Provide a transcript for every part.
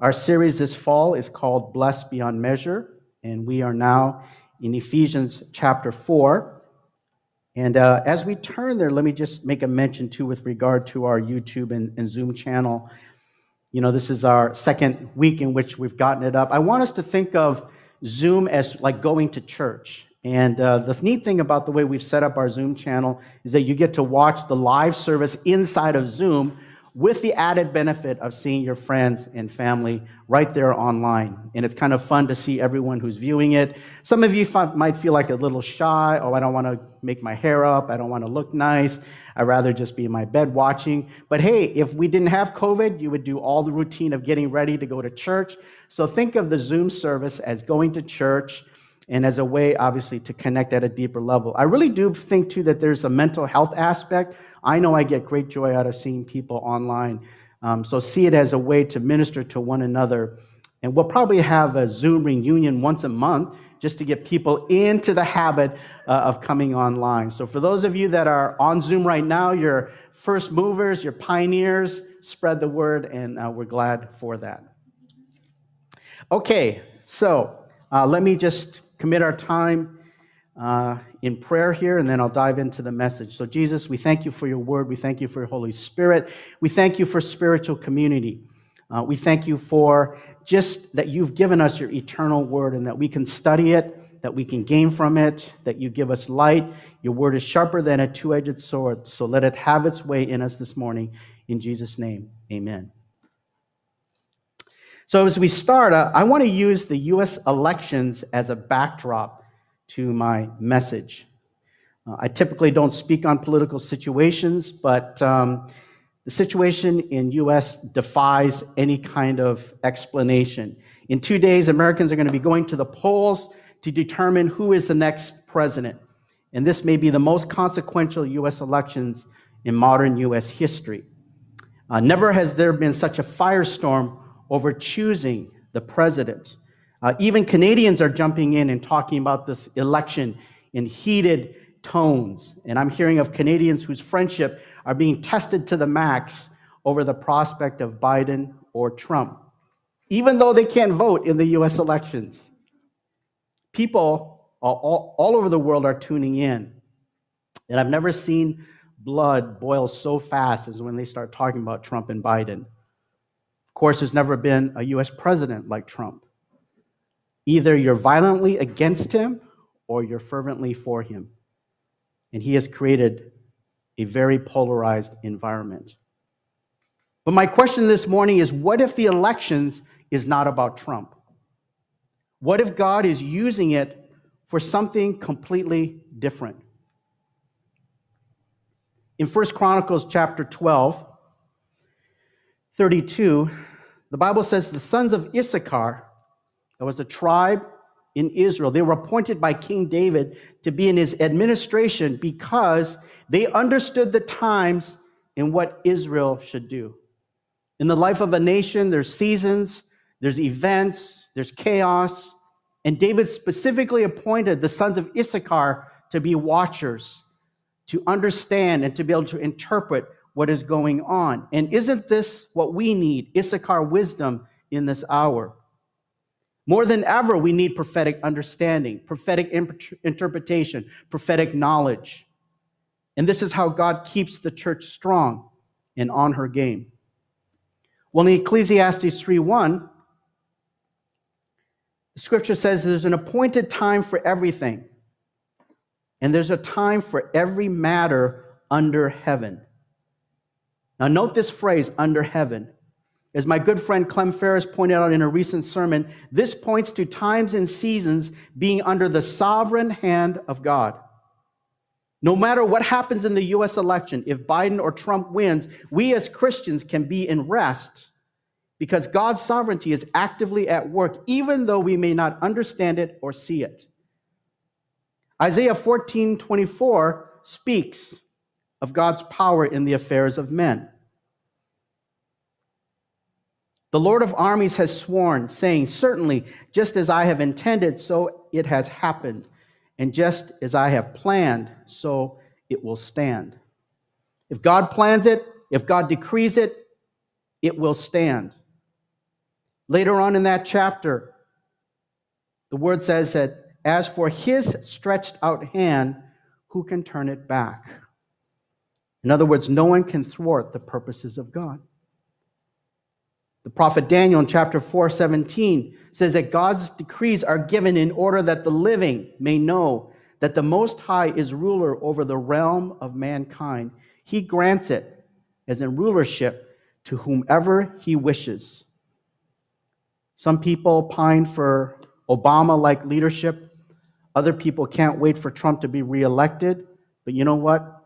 Our series this fall is called Blessed Beyond Measure, and we are now in Ephesians chapter 4. And uh, as we turn there, let me just make a mention too with regard to our YouTube and, and Zoom channel. You know, this is our second week in which we've gotten it up. I want us to think of Zoom as like going to church. And uh, the neat thing about the way we've set up our Zoom channel is that you get to watch the live service inside of Zoom with the added benefit of seeing your friends and family right there online. And it's kind of fun to see everyone who's viewing it. Some of you might feel like a little shy. Oh, I don't want to make my hair up. I don't want to look nice. I'd rather just be in my bed watching. But hey, if we didn't have COVID, you would do all the routine of getting ready to go to church. So think of the Zoom service as going to church and as a way, obviously, to connect at a deeper level. I really do think, too, that there's a mental health aspect I know I get great joy out of seeing people online. Um, so see it as a way to minister to one another. And we'll probably have a Zoom reunion once a month just to get people into the habit uh, of coming online. So for those of you that are on Zoom right now, you're first movers, you're pioneers, spread the word, and uh, we're glad for that. Okay, so uh, let me just commit our time uh, in prayer here, and then I'll dive into the message. So, Jesus, we thank you for your word. We thank you for your Holy Spirit. We thank you for spiritual community. Uh, we thank you for just that you've given us your eternal word and that we can study it, that we can gain from it, that you give us light. Your word is sharper than a two edged sword. So, let it have its way in us this morning. In Jesus' name, amen. So, as we start, uh, I want to use the U.S. elections as a backdrop to my message. Uh, I typically don't speak on political situations, but um, the situation in U.S. defies any kind of explanation. In two days, Americans are going to be going to the polls to determine who is the next president. And this may be the most consequential U.S. elections in modern U.S. history. Uh, never has there been such a firestorm over choosing the president. Uh, even Canadians are jumping in and talking about this election in heated tones. And I'm hearing of Canadians whose friendship are being tested to the max over the prospect of Biden or Trump, even though they can't vote in the US elections. People all, all over the world are tuning in. And I've never seen blood boil so fast as when they start talking about Trump and Biden. Course, there's never been a US president like Trump. Either you're violently against him or you're fervently for him. And he has created a very polarized environment. But my question this morning is what if the elections is not about Trump? What if God is using it for something completely different? In 1 Chronicles chapter 12, 32, the Bible says the sons of Issachar there was a tribe in Israel. They were appointed by King David to be in his administration because they understood the times and what Israel should do. In the life of a nation, there's seasons, there's events, there's chaos. And David specifically appointed the sons of Issachar to be watchers, to understand and to be able to interpret what is going on. And isn't this what we need? Issachar wisdom in this hour. More than ever, we need prophetic understanding, prophetic interpretation, prophetic knowledge. And this is how God keeps the church strong and on her game. Well, in Ecclesiastes 3:1, the scripture says there's an appointed time for everything, and there's a time for every matter under heaven. Now, note this phrase, under heaven. As my good friend Clem Ferris pointed out in a recent sermon, this points to times and seasons being under the sovereign hand of God. No matter what happens in the US election, if Biden or Trump wins, we as Christians can be in rest because God's sovereignty is actively at work, even though we may not understand it or see it. Isaiah 14 24 speaks of God's power in the affairs of men. The Lord of armies has sworn, saying, Certainly, just as I have intended, so it has happened. And just as I have planned, so it will stand. If God plans it, if God decrees it, it will stand. Later on in that chapter, the word says that as for his stretched out hand, who can turn it back? In other words, no one can thwart the purposes of God. The prophet Daniel in chapter 4, 17 says that God's decrees are given in order that the living may know that the Most High is ruler over the realm of mankind. He grants it as in rulership to whomever he wishes. Some people pine for Obama like leadership. Other people can't wait for Trump to be reelected. But you know what?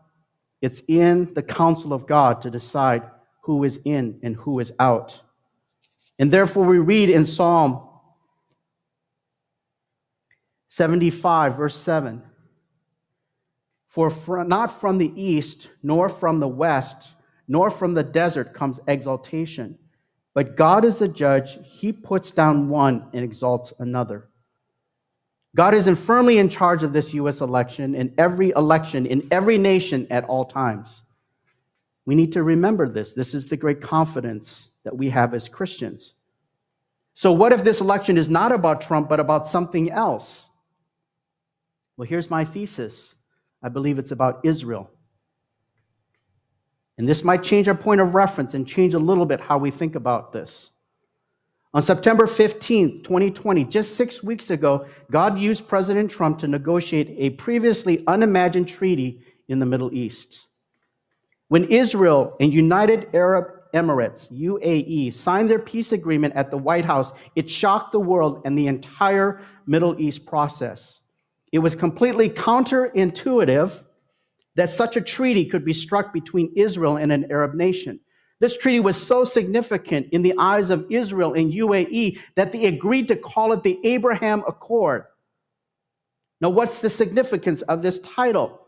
It's in the counsel of God to decide who is in and who is out. And therefore, we read in Psalm 75, verse 7 For not from the east, nor from the west, nor from the desert comes exaltation, but God is the judge. He puts down one and exalts another. God is firmly in charge of this U.S. election and every election in every nation at all times. We need to remember this. This is the great confidence that we have as Christians. So, what if this election is not about Trump, but about something else? Well, here's my thesis I believe it's about Israel. And this might change our point of reference and change a little bit how we think about this. On September 15th, 2020, just six weeks ago, God used President Trump to negotiate a previously unimagined treaty in the Middle East. When Israel and United Arab Emirates, UAE, signed their peace agreement at the White House, it shocked the world and the entire Middle East process. It was completely counterintuitive that such a treaty could be struck between Israel and an Arab nation. This treaty was so significant in the eyes of Israel and UAE that they agreed to call it the Abraham Accord. Now, what's the significance of this title?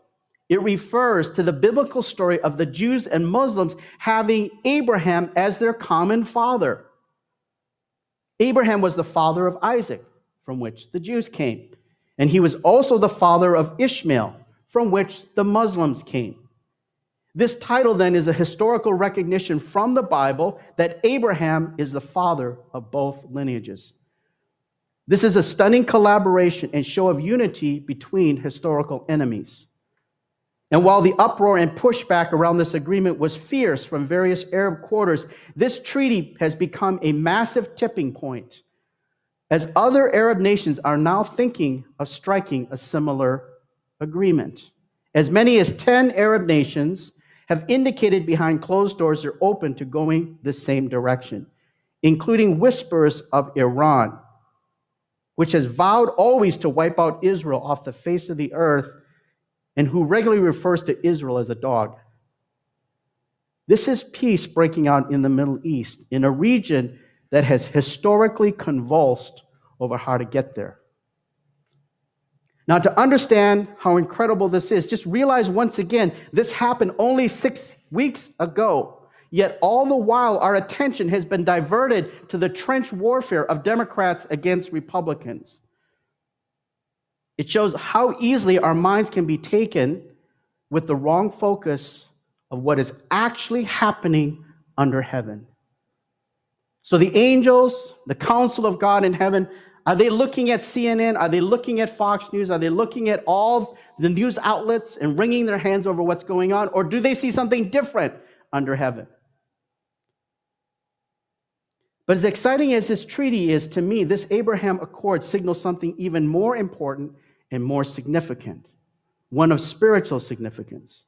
It refers to the biblical story of the Jews and Muslims having Abraham as their common father. Abraham was the father of Isaac, from which the Jews came. And he was also the father of Ishmael, from which the Muslims came. This title then is a historical recognition from the Bible that Abraham is the father of both lineages. This is a stunning collaboration and show of unity between historical enemies. And while the uproar and pushback around this agreement was fierce from various Arab quarters, this treaty has become a massive tipping point as other Arab nations are now thinking of striking a similar agreement. As many as 10 Arab nations have indicated behind closed doors they're open to going the same direction, including whispers of Iran, which has vowed always to wipe out Israel off the face of the earth and who regularly refers to Israel as a dog. This is peace breaking out in the Middle East, in a region that has historically convulsed over how to get there. Now, to understand how incredible this is, just realize once again, this happened only six weeks ago. Yet, all the while, our attention has been diverted to the trench warfare of Democrats against Republicans. It shows how easily our minds can be taken with the wrong focus of what is actually happening under heaven. So, the angels, the council of God in heaven, are they looking at CNN? Are they looking at Fox News? Are they looking at all the news outlets and wringing their hands over what's going on? Or do they see something different under heaven? But as exciting as this treaty is to me, this Abraham Accord signals something even more important and more significant, one of spiritual significance.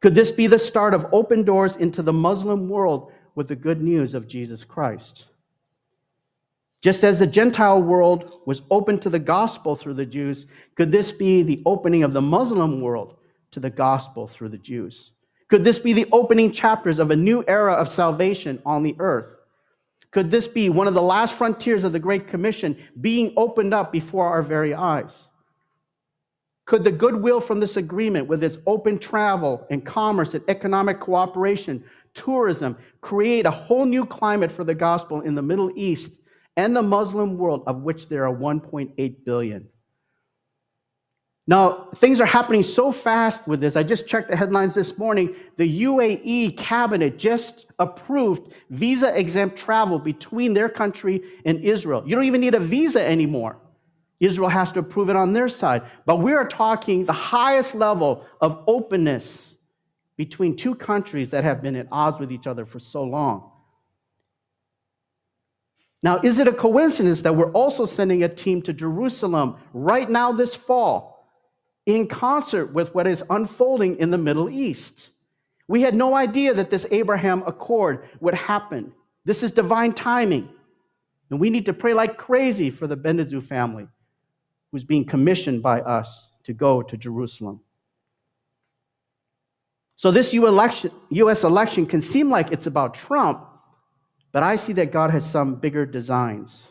Could this be the start of open doors into the Muslim world with the good news of Jesus Christ? Just as the Gentile world was open to the gospel through the Jews, could this be the opening of the Muslim world to the gospel through the Jews? Could this be the opening chapters of a new era of salvation on the earth? Could this be one of the last frontiers of the Great Commission being opened up before our very eyes? Could the goodwill from this agreement, with its open travel and commerce and economic cooperation, tourism, create a whole new climate for the gospel in the Middle East and the Muslim world, of which there are 1.8 billion. Now, things are happening so fast with this. I just checked the headlines this morning. The UAE cabinet just approved visa exempt travel between their country and Israel. You don't even need a visa anymore. Israel has to approve it on their side. But we are talking the highest level of openness between two countries that have been at odds with each other for so long. Now, is it a coincidence that we're also sending a team to Jerusalem right now this fall in concert with what is unfolding in the Middle East? We had no idea that this Abraham Accord would happen. This is divine timing. And we need to pray like crazy for the Bendezu family who's being commissioned by us to go to Jerusalem. So, this US election can seem like it's about Trump, but I see that God has some bigger designs.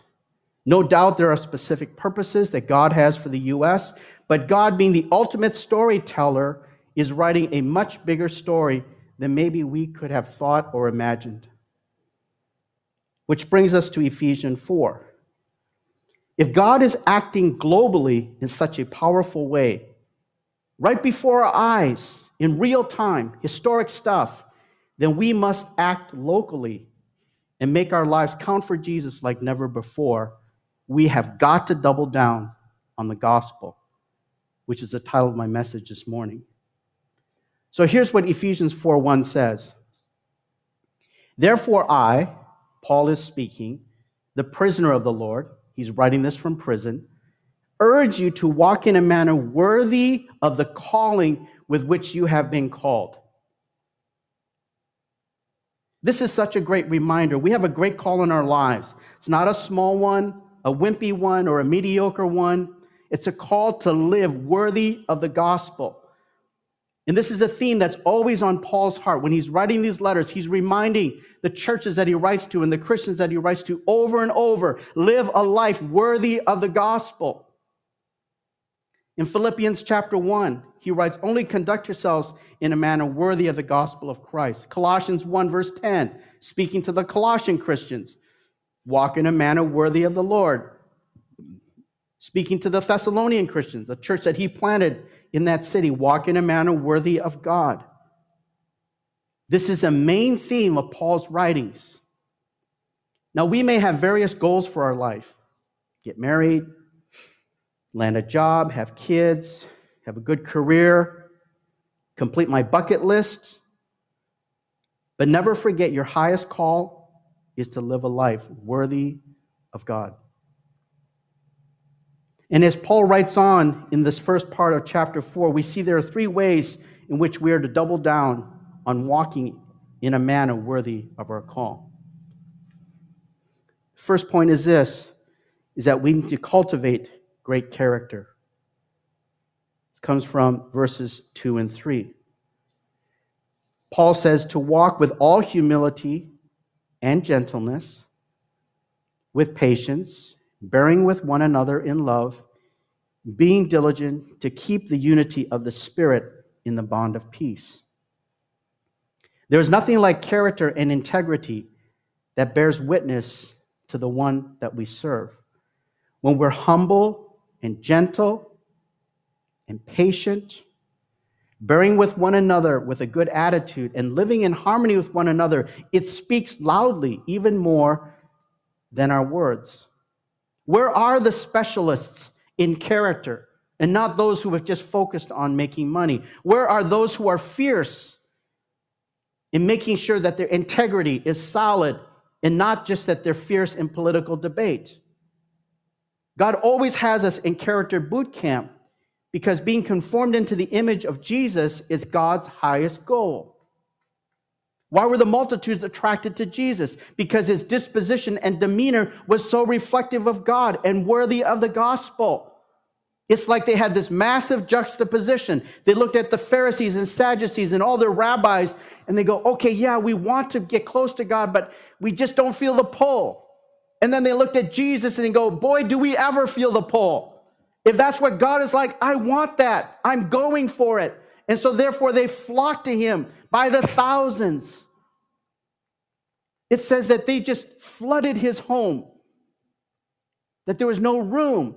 No doubt there are specific purposes that God has for the U.S., but God, being the ultimate storyteller, is writing a much bigger story than maybe we could have thought or imagined. Which brings us to Ephesians 4. If God is acting globally in such a powerful way, right before our eyes, in real time, historic stuff, then we must act locally and make our lives count for Jesus like never before, we have got to double down on the gospel, which is the title of my message this morning. So here's what Ephesians 4:1 says. Therefore I, Paul is speaking, the prisoner of the Lord, he's writing this from prison, urge you to walk in a manner worthy of the calling with which you have been called this is such a great reminder. We have a great call in our lives. It's not a small one, a wimpy one, or a mediocre one. It's a call to live worthy of the gospel. And this is a theme that's always on Paul's heart. When he's writing these letters, he's reminding the churches that he writes to and the Christians that he writes to over and over live a life worthy of the gospel. In Philippians chapter 1, he writes, Only conduct yourselves in a manner worthy of the gospel of Christ. Colossians 1, verse 10, speaking to the Colossian Christians, walk in a manner worthy of the Lord. Speaking to the Thessalonian Christians, a church that he planted in that city, walk in a manner worthy of God. This is a main theme of Paul's writings. Now, we may have various goals for our life get married, land a job, have kids, have a good career, complete my bucket list. But never forget your highest call is to live a life worthy of God. And as Paul writes on in this first part of chapter 4, we see there are three ways in which we are to double down on walking in a manner worthy of our call. First point is this is that we need to cultivate great character This comes from verses 2 and 3. Paul says to walk with all humility and gentleness, with patience, bearing with one another in love, being diligent to keep the unity of the Spirit in the bond of peace. There is nothing like character and integrity that bears witness to the one that we serve. When we're humble and gentle and patient, bearing with one another with a good attitude, and living in harmony with one another, it speaks loudly, even more than our words. Where are the specialists in character and not those who have just focused on making money? Where are those who are fierce in making sure that their integrity is solid and not just that they're fierce in political debate? God always has us in character boot camp because being conformed into the image of Jesus is God's highest goal. Why were the multitudes attracted to Jesus? Because his disposition and demeanor was so reflective of God and worthy of the gospel. It's like they had this massive juxtaposition. They looked at the Pharisees and Sadducees and all their rabbis, and they go, okay, yeah, we want to get close to God, but we just don't feel the pull. And then they looked at Jesus and they go, boy, do we ever feel the pull. If that's what God is like, I want that. I'm going for it. And so, therefore, they flocked to him by the thousands. It says that they just flooded his home, that there was no room.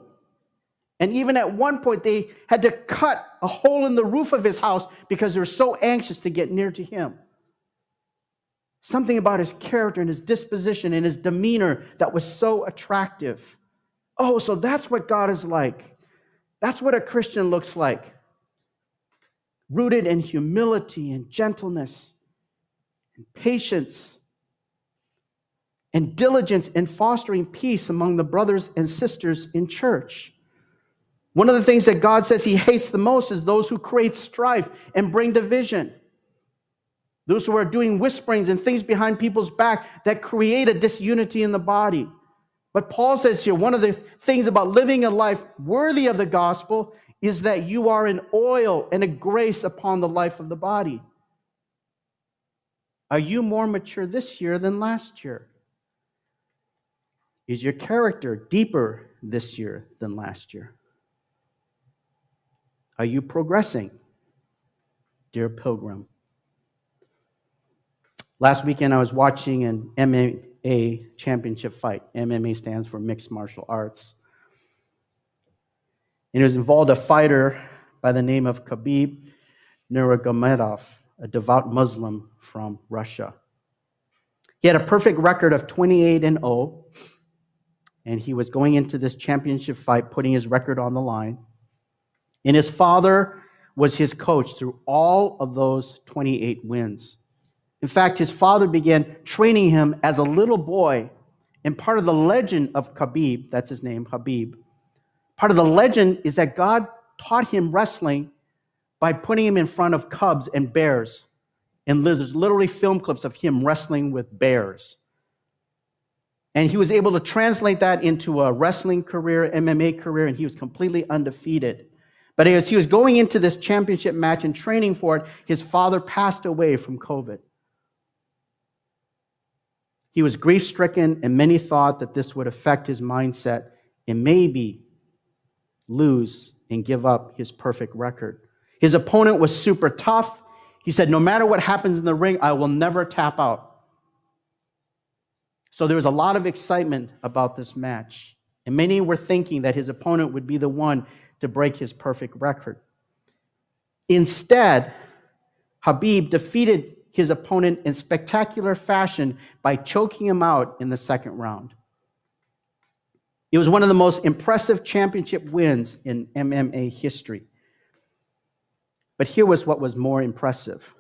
And even at one point, they had to cut a hole in the roof of his house because they were so anxious to get near to him. Something about his character and his disposition and his demeanor that was so attractive. Oh, so that's what God is like. That's what a Christian looks like rooted in humility and gentleness and patience and diligence in fostering peace among the brothers and sisters in church. One of the things that God says he hates the most is those who create strife and bring division. Those who are doing whisperings and things behind people's back that create a disunity in the body. But Paul says here one of the things about living a life worthy of the gospel is that you are an oil and a grace upon the life of the body. Are you more mature this year than last year? Is your character deeper this year than last year? Are you progressing, dear pilgrim? Last weekend, I was watching an MMA championship fight. MMA stands for Mixed Martial Arts. And it was involved a fighter by the name of Khabib Nurmagomedov, a devout Muslim from Russia. He had a perfect record of 28 and 0, and he was going into this championship fight putting his record on the line. And his father was his coach through all of those 28 wins. In fact, his father began training him as a little boy. And part of the legend of Khabib, that's his name, Habib, part of the legend is that God taught him wrestling by putting him in front of cubs and bears. And there's literally film clips of him wrestling with bears. And he was able to translate that into a wrestling career, MMA career, and he was completely undefeated. But as he was going into this championship match and training for it, his father passed away from COVID. He was grief stricken, and many thought that this would affect his mindset and maybe lose and give up his perfect record. His opponent was super tough. He said, No matter what happens in the ring, I will never tap out. So there was a lot of excitement about this match. And many were thinking that his opponent would be the one to break his perfect record. Instead, Habib defeated his opponent in spectacular fashion by choking him out in the second round. It was one of the most impressive championship wins in MMA history. But here was what was more impressive.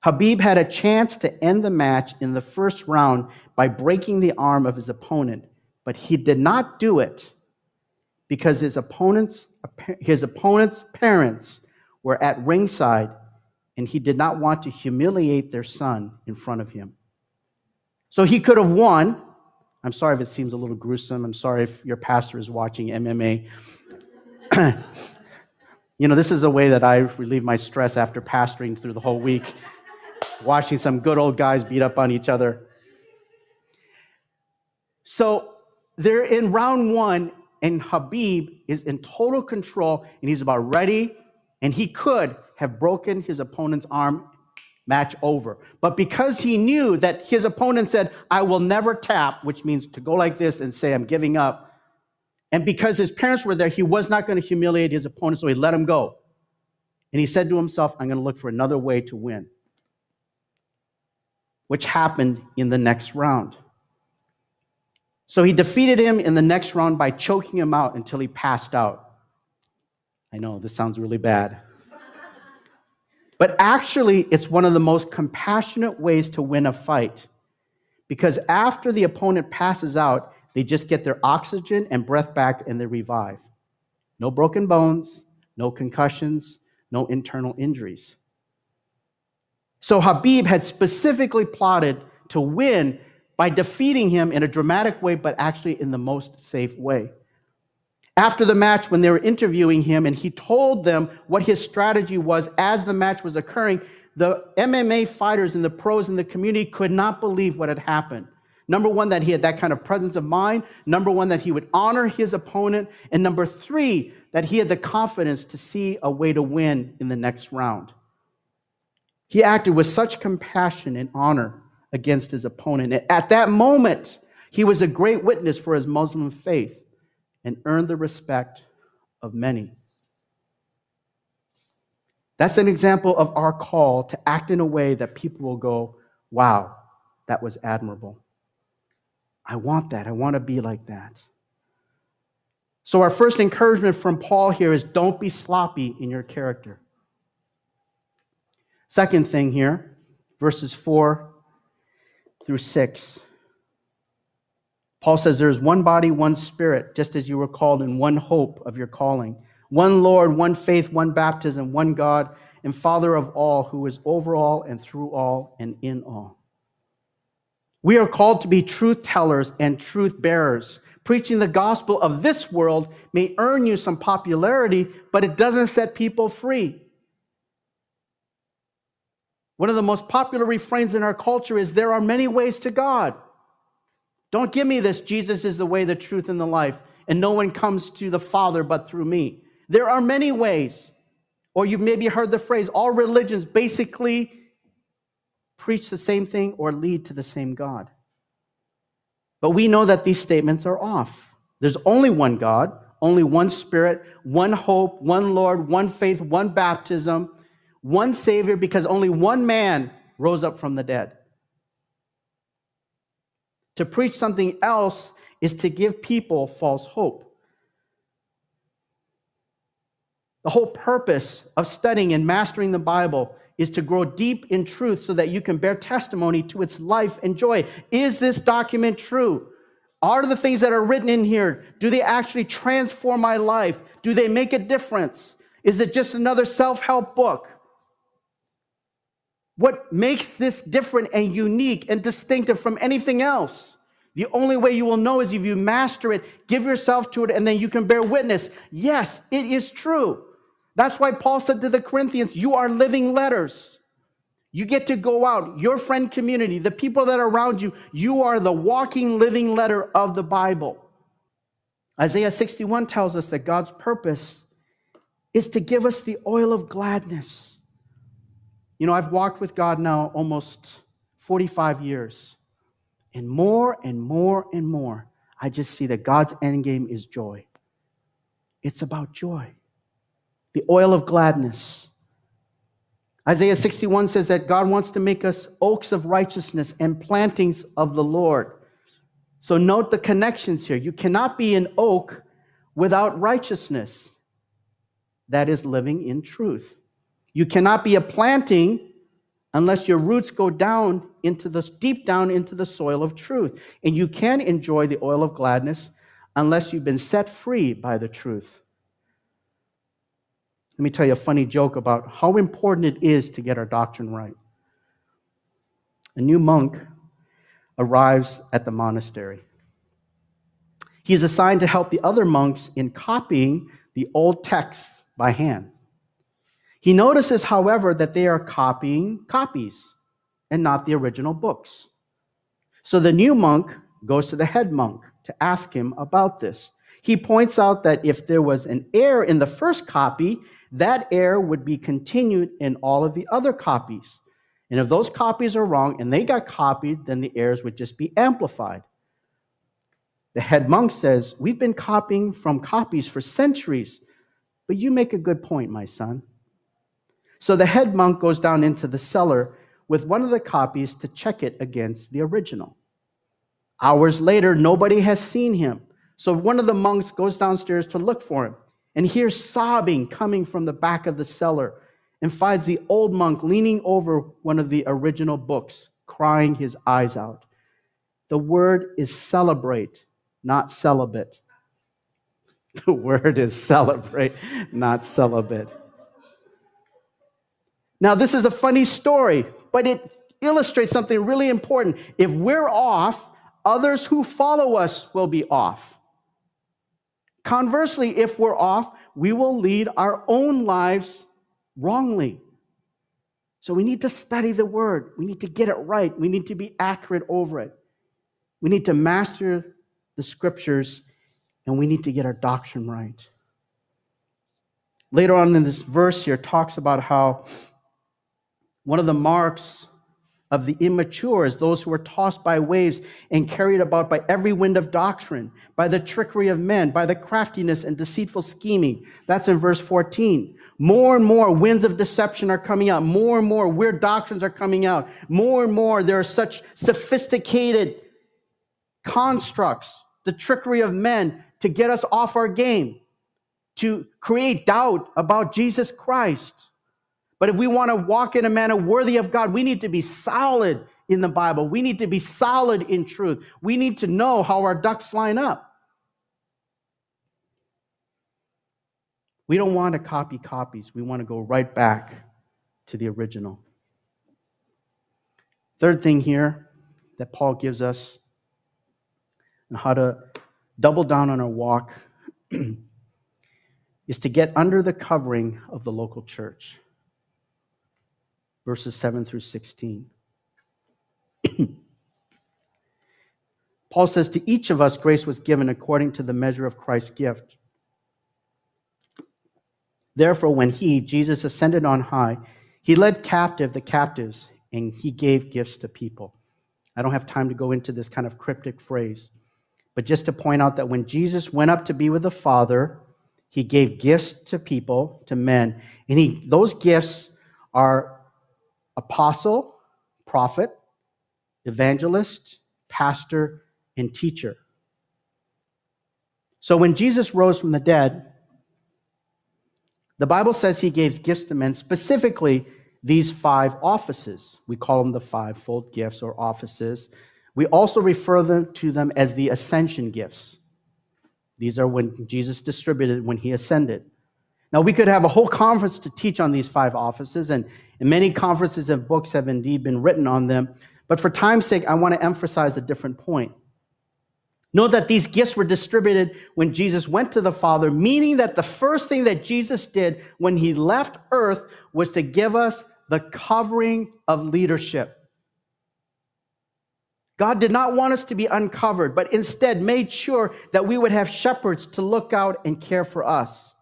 Habib had a chance to end the match in the first round by breaking the arm of his opponent, but he did not do it because his opponent's, his opponent's parents were at ringside and he did not want to humiliate their son in front of him. So he could have won. I'm sorry if it seems a little gruesome. I'm sorry if your pastor is watching MMA. you know, this is a way that I relieve my stress after pastoring through the whole week, watching some good old guys beat up on each other. So they're in round one, and Habib is in total control and he's about ready, and he could have broken his opponent's arm, match over. But because he knew that his opponent said, I will never tap, which means to go like this and say, I'm giving up. And because his parents were there, he was not going to humiliate his opponent, so he let him go. And he said to himself, I'm going to look for another way to win, which happened in the next round. So he defeated him in the next round by choking him out until he passed out. I know this sounds really bad. But actually, it's one of the most compassionate ways to win a fight. Because after the opponent passes out, they just get their oxygen and breath back and they revive. No broken bones, no concussions, no internal injuries. So Habib had specifically plotted to win by defeating him in a dramatic way, but actually in the most safe way. After the match, when they were interviewing him and he told them what his strategy was as the match was occurring, the MMA fighters and the pros in the community could not believe what had happened. Number one, that he had that kind of presence of mind. Number one, that he would honor his opponent. And number three, that he had the confidence to see a way to win in the next round. He acted with such compassion and honor against his opponent. At that moment, he was a great witness for his Muslim faith and earn the respect of many. That's an example of our call to act in a way that people will go, wow, that was admirable. I want that. I want to be like that. So, our first encouragement from Paul here is don't be sloppy in your character. Second thing here, verses 4 through 6. Paul says there is one body, one spirit, just as you were called in one hope of your calling. One Lord, one faith, one baptism, one God and Father of all, who is over all and through all and in all. We are called to be truth tellers and truth bearers. Preaching the gospel of this world may earn you some popularity, but it doesn't set people free. One of the most popular refrains in our culture is there are many ways to God. Don't give me this Jesus is the way, the truth, and the life, and no one comes to the Father but through me. There are many ways. Or you've maybe heard the phrase all religions basically preach the same thing or lead to the same God. But we know that these statements are off. There's only one God, only one Spirit, one hope, one Lord, one faith, one baptism, one Savior, because only one man rose up from the dead. To preach something else is to give people false hope. The whole purpose of studying and mastering the Bible is to grow deep in truth so that you can bear testimony to its life and joy. Is this document true? Are the things that are written in here, do they actually transform my life? Do they make a difference? Is it just another self help book? What makes this different and unique and distinctive from anything else? The only way you will know is if you master it, give yourself to it, and then you can bear witness. Yes, it is true. That's why Paul said to the Corinthians, You are living letters. You get to go out, your friend community, the people that are around you, you are the walking, living letter of the Bible. Isaiah 61 tells us that God's purpose is to give us the oil of gladness. You know, I've walked with God now almost 45 years. And more and more and more, I just see that God's end game is joy. It's about joy the oil of gladness. Isaiah 61 says that God wants to make us oaks of righteousness and plantings of the Lord. So note the connections here. You cannot be an oak without righteousness. That is living in truth. You cannot be a planting unless your roots go down into the deep down into the soil of truth. And you can enjoy the oil of gladness unless you've been set free by the truth. Let me tell you a funny joke about how important it is to get our doctrine right. A new monk arrives at the monastery. He is assigned to help the other monks in copying the old texts by hand. He notices, however, that they are copying copies and not the original books. So the new monk goes to the head monk to ask him about this. He points out that if there was an error in the first copy, that error would be continued in all of the other copies. And if those copies are wrong and they got copied, then the errors would just be amplified. The head monk says, We've been copying from copies for centuries, but you make a good point, my son. So the head monk goes down into the cellar with one of the copies to check it against the original. Hours later, nobody has seen him. So one of the monks goes downstairs to look for him and hears sobbing coming from the back of the cellar and finds the old monk leaning over one of the original books, crying his eyes out. The word is celebrate, not celibate. The word is celebrate, not celibate. Now, this is a funny story, but it illustrates something really important. If we're off, others who follow us will be off. Conversely, if we're off, we will lead our own lives wrongly. So we need to study the word. We need to get it right. We need to be accurate over it. We need to master the scriptures and we need to get our doctrine right. Later on in this verse here talks about how one of the marks of the immature is those who are tossed by waves and carried about by every wind of doctrine, by the trickery of men, by the craftiness and deceitful scheming. That's in verse 14. More and more winds of deception are coming out. More and more weird doctrines are coming out. More and more there are such sophisticated constructs, the trickery of men to get us off our game, to create doubt about Jesus Christ. But if we want to walk in a manner worthy of God, we need to be solid in the Bible. We need to be solid in truth. We need to know how our ducks line up. We don't want to copy copies. We want to go right back to the original. Third thing here that Paul gives us and how to double down on our walk is to get under the covering of the local church. Verses 7 through 16. Paul says, To each of us grace was given according to the measure of Christ's gift. Therefore, when he, Jesus, ascended on high, he led captive the captives and he gave gifts to people. I don't have time to go into this kind of cryptic phrase, but just to point out that when Jesus went up to be with the Father, he gave gifts to people, to men, and he, those gifts are apostle, prophet, evangelist, pastor, and teacher. So when Jesus rose from the dead, the Bible says he gave gifts to men, specifically these five offices. We call them the fivefold gifts or offices. We also refer them to them as the ascension gifts. These are when Jesus distributed when he ascended. Now, we could have a whole conference to teach on these five offices, and, and many conferences and books have indeed been written on them. But for time's sake, I want to emphasize a different point. Know that these gifts were distributed when Jesus went to the Father, meaning that the first thing that Jesus did when he left earth was to give us the covering of leadership. God did not want us to be uncovered, but instead made sure that we would have shepherds to look out and care for us.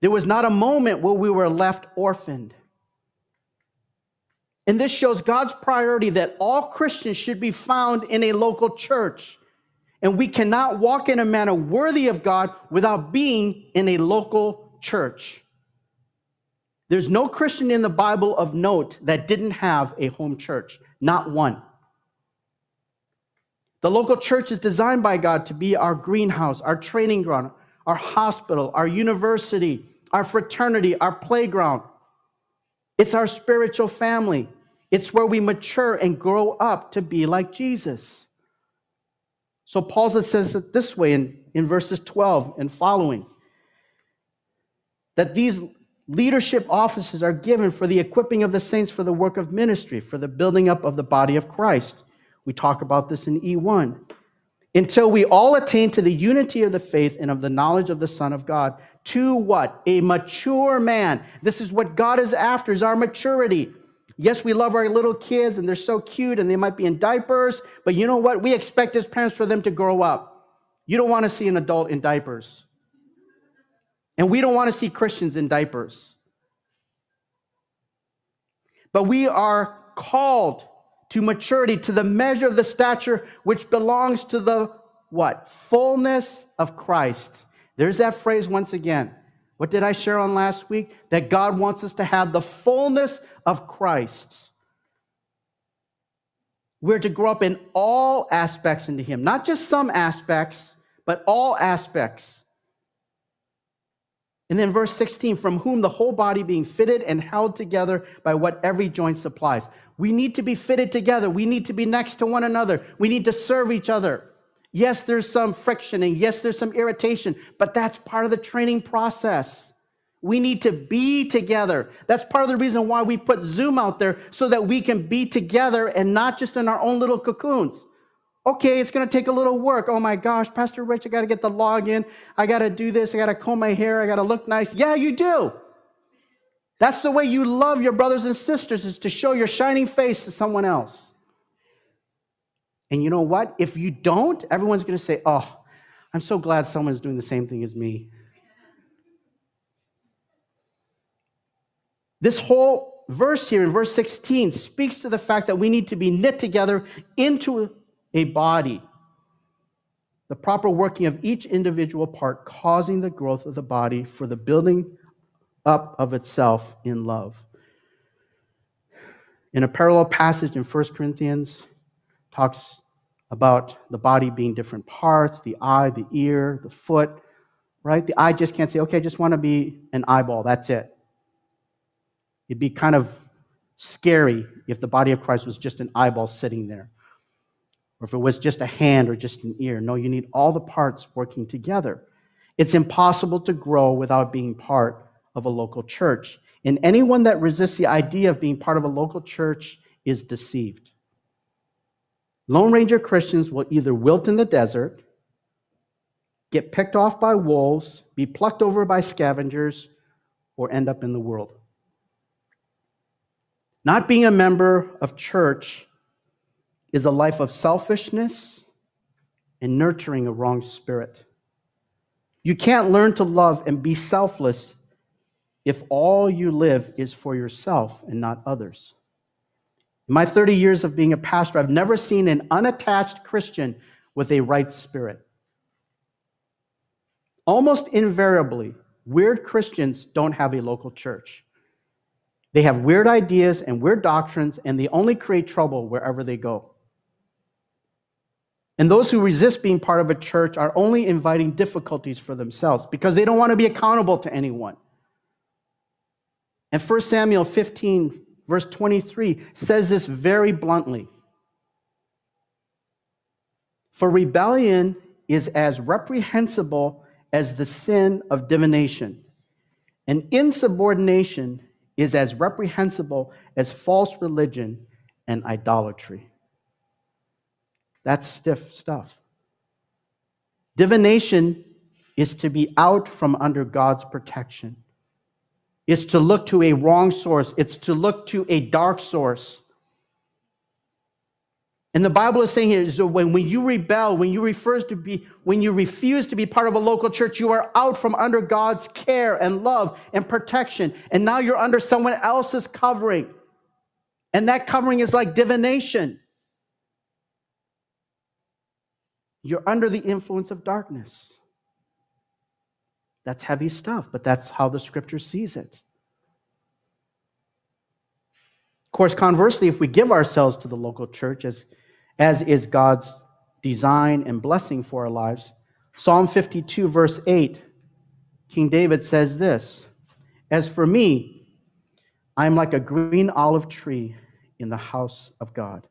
There was not a moment where we were left orphaned. And this shows God's priority that all Christians should be found in a local church. And we cannot walk in a manner worthy of God without being in a local church. There's no Christian in the Bible of note that didn't have a home church, not one. The local church is designed by God to be our greenhouse, our training ground, our hospital, our university, our fraternity, our playground. It's our spiritual family. It's where we mature and grow up to be like Jesus. So Paul says it this way in, in verses 12 and following that these leadership offices are given for the equipping of the saints for the work of ministry, for the building up of the body of Christ. We talk about this in E1. Until we all attain to the unity of the faith and of the knowledge of the Son of God, to what? A mature man. This is what God is after, is our maturity. Yes, we love our little kids and they're so cute and they might be in diapers, but you know what? We expect as parents for them to grow up. You don't want to see an adult in diapers. And we don't want to see Christians in diapers. But we are called to maturity, to the measure of the stature which belongs to the what? Fullness of Christ. There's that phrase once again. What did I share on last week? That God wants us to have the fullness of Christ. We're to grow up in all aspects into Him, not just some aspects, but all aspects. And then verse 16, from whom the whole body being fitted and held together by what every joint supplies. We need to be fitted together. We need to be next to one another. We need to serve each other. Yes, there's some friction and yes, there's some irritation, but that's part of the training process. We need to be together. That's part of the reason why we put Zoom out there so that we can be together and not just in our own little cocoons. Okay, it's going to take a little work. Oh my gosh, Pastor Rich, I got to get the login. I got to do this. I got to comb my hair. I got to look nice. Yeah, you do. That's the way you love your brothers and sisters is to show your shining face to someone else. And you know what? If you don't, everyone's going to say, Oh, I'm so glad someone's doing the same thing as me. This whole verse here in verse 16 speaks to the fact that we need to be knit together into a body. The proper working of each individual part causing the growth of the body for the building up of itself in love. In a parallel passage in 1 Corinthians, talks about the body being different parts, the eye, the ear, the foot, right? The eye just can't say, okay, I just want to be an eyeball, that's it. It'd be kind of scary if the body of Christ was just an eyeball sitting there, or if it was just a hand or just an ear. No, you need all the parts working together. It's impossible to grow without being part of a local church. And anyone that resists the idea of being part of a local church is deceived. Lone Ranger Christians will either wilt in the desert, get picked off by wolves, be plucked over by scavengers, or end up in the world. Not being a member of church is a life of selfishness and nurturing a wrong spirit. You can't learn to love and be selfless if all you live is for yourself and not others. In my 30 years of being a pastor, I've never seen an unattached Christian with a right spirit. Almost invariably, weird Christians don't have a local church. They have weird ideas and weird doctrines, and they only create trouble wherever they go. And those who resist being part of a church are only inviting difficulties for themselves because they don't want to be accountable to anyone. And 1 Samuel 15, verse 23, says this very bluntly For rebellion is as reprehensible as the sin of divination, and insubordination is as reprehensible as false religion and idolatry. That's stiff stuff. Divination is to be out from under God's protection is to look to a wrong source, it's to look to a dark source. And the Bible is saying here is when, when you rebel, when you refuse to be, when you refuse to be part of a local church, you are out from under God's care and love and protection. And now you're under someone else's covering. And that covering is like divination. You're under the influence of darkness. That's heavy stuff, but that's how the scripture sees it. Of course, conversely, if we give ourselves to the local church as, as is God's design and blessing for our lives, Psalm 52, verse 8, King David says this As for me, I am like a green olive tree in the house of God.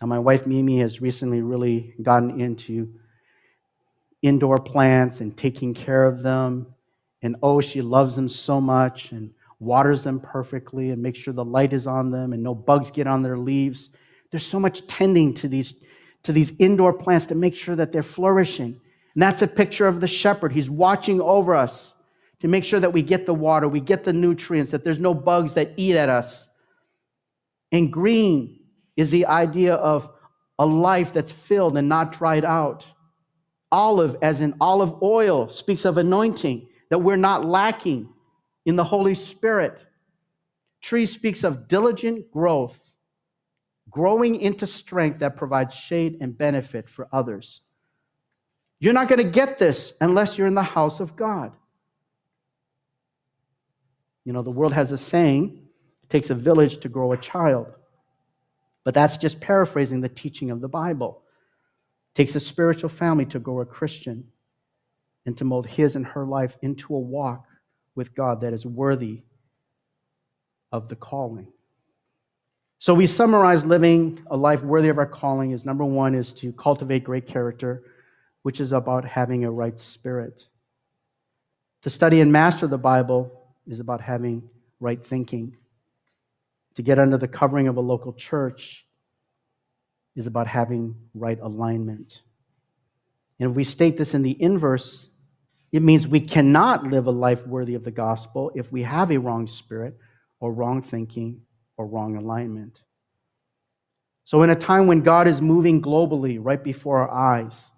Now, my wife Mimi has recently really gotten into indoor plants and taking care of them. And oh, she loves them so much and waters them perfectly and makes sure the light is on them and no bugs get on their leaves. There's so much tending to these, to these indoor plants to make sure that they're flourishing. And that's a picture of the shepherd. He's watching over us to make sure that we get the water, we get the nutrients, that there's no bugs that eat at us. And green is the idea of a life that's filled and not dried out. Olive, as in olive oil, speaks of anointing, that we're not lacking in the Holy Spirit. Tree speaks of diligent growth, growing into strength that provides shade and benefit for others. You're not going to get this unless you're in the house of God. You know, the world has a saying it takes a village to grow a child. But that's just paraphrasing the teaching of the Bible It takes a spiritual family to grow a Christian and to mold his and her life into a walk with God that is worthy of the calling. So we summarize living a life worthy of our calling is number one is to cultivate great character, which is about having a right spirit. To study and master the Bible is about having right thinking. To get under the covering of a local church is about having right alignment. And if we state this in the inverse, it means we cannot live a life worthy of the gospel if we have a wrong spirit or wrong thinking or wrong alignment. So, in a time when God is moving globally right before our eyes,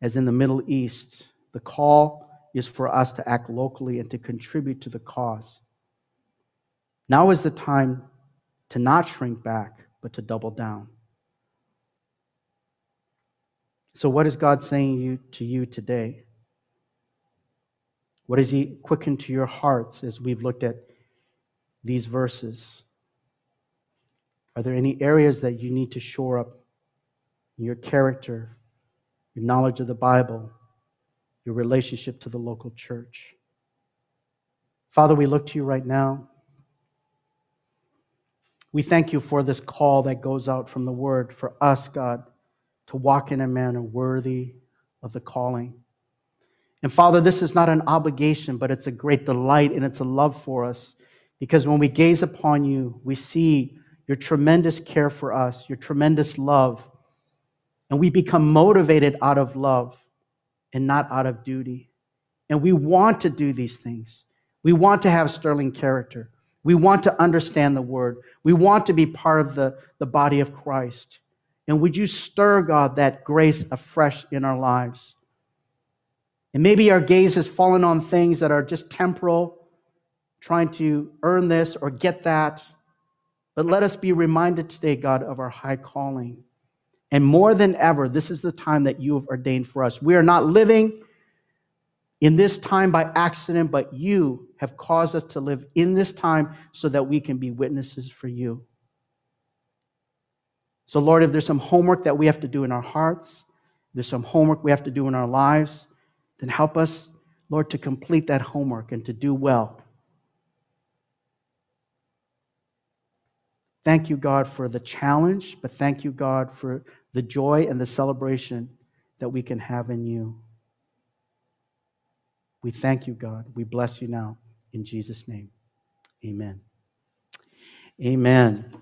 as in the Middle East, the call is for us to act locally and to contribute to the cause. Now is the time to not shrink back, but to double down. So, what is God saying you, to you today? What has He quickened to your hearts as we've looked at these verses? Are there any areas that you need to shore up your character, your knowledge of the Bible, your relationship to the local church? Father, we look to you right now. We thank you for this call that goes out from the word for us, God, to walk in a manner worthy of the calling. And Father, this is not an obligation, but it's a great delight and it's a love for us because when we gaze upon you, we see your tremendous care for us, your tremendous love, and we become motivated out of love and not out of duty. And we want to do these things. We want to have sterling character. We want to understand the word. We want to be part of the, the body of Christ. And would you stir, God, that grace afresh in our lives? And maybe our gaze has fallen on things that are just temporal, trying to earn this or get that. But let us be reminded today, God, of our high calling. And more than ever, this is the time that you have ordained for us. We are not living in this time by accident, but you have caused us to live in this time so that we can be witnesses for you. So, Lord, if there's some homework that we have to do in our hearts, there's some homework we have to do in our lives, then help us, Lord, to complete that homework and to do well. Thank you, God, for the challenge, but thank you, God, for the joy and the celebration that we can have in you. We thank you, God. We bless you now in Jesus' name. Amen. Amen.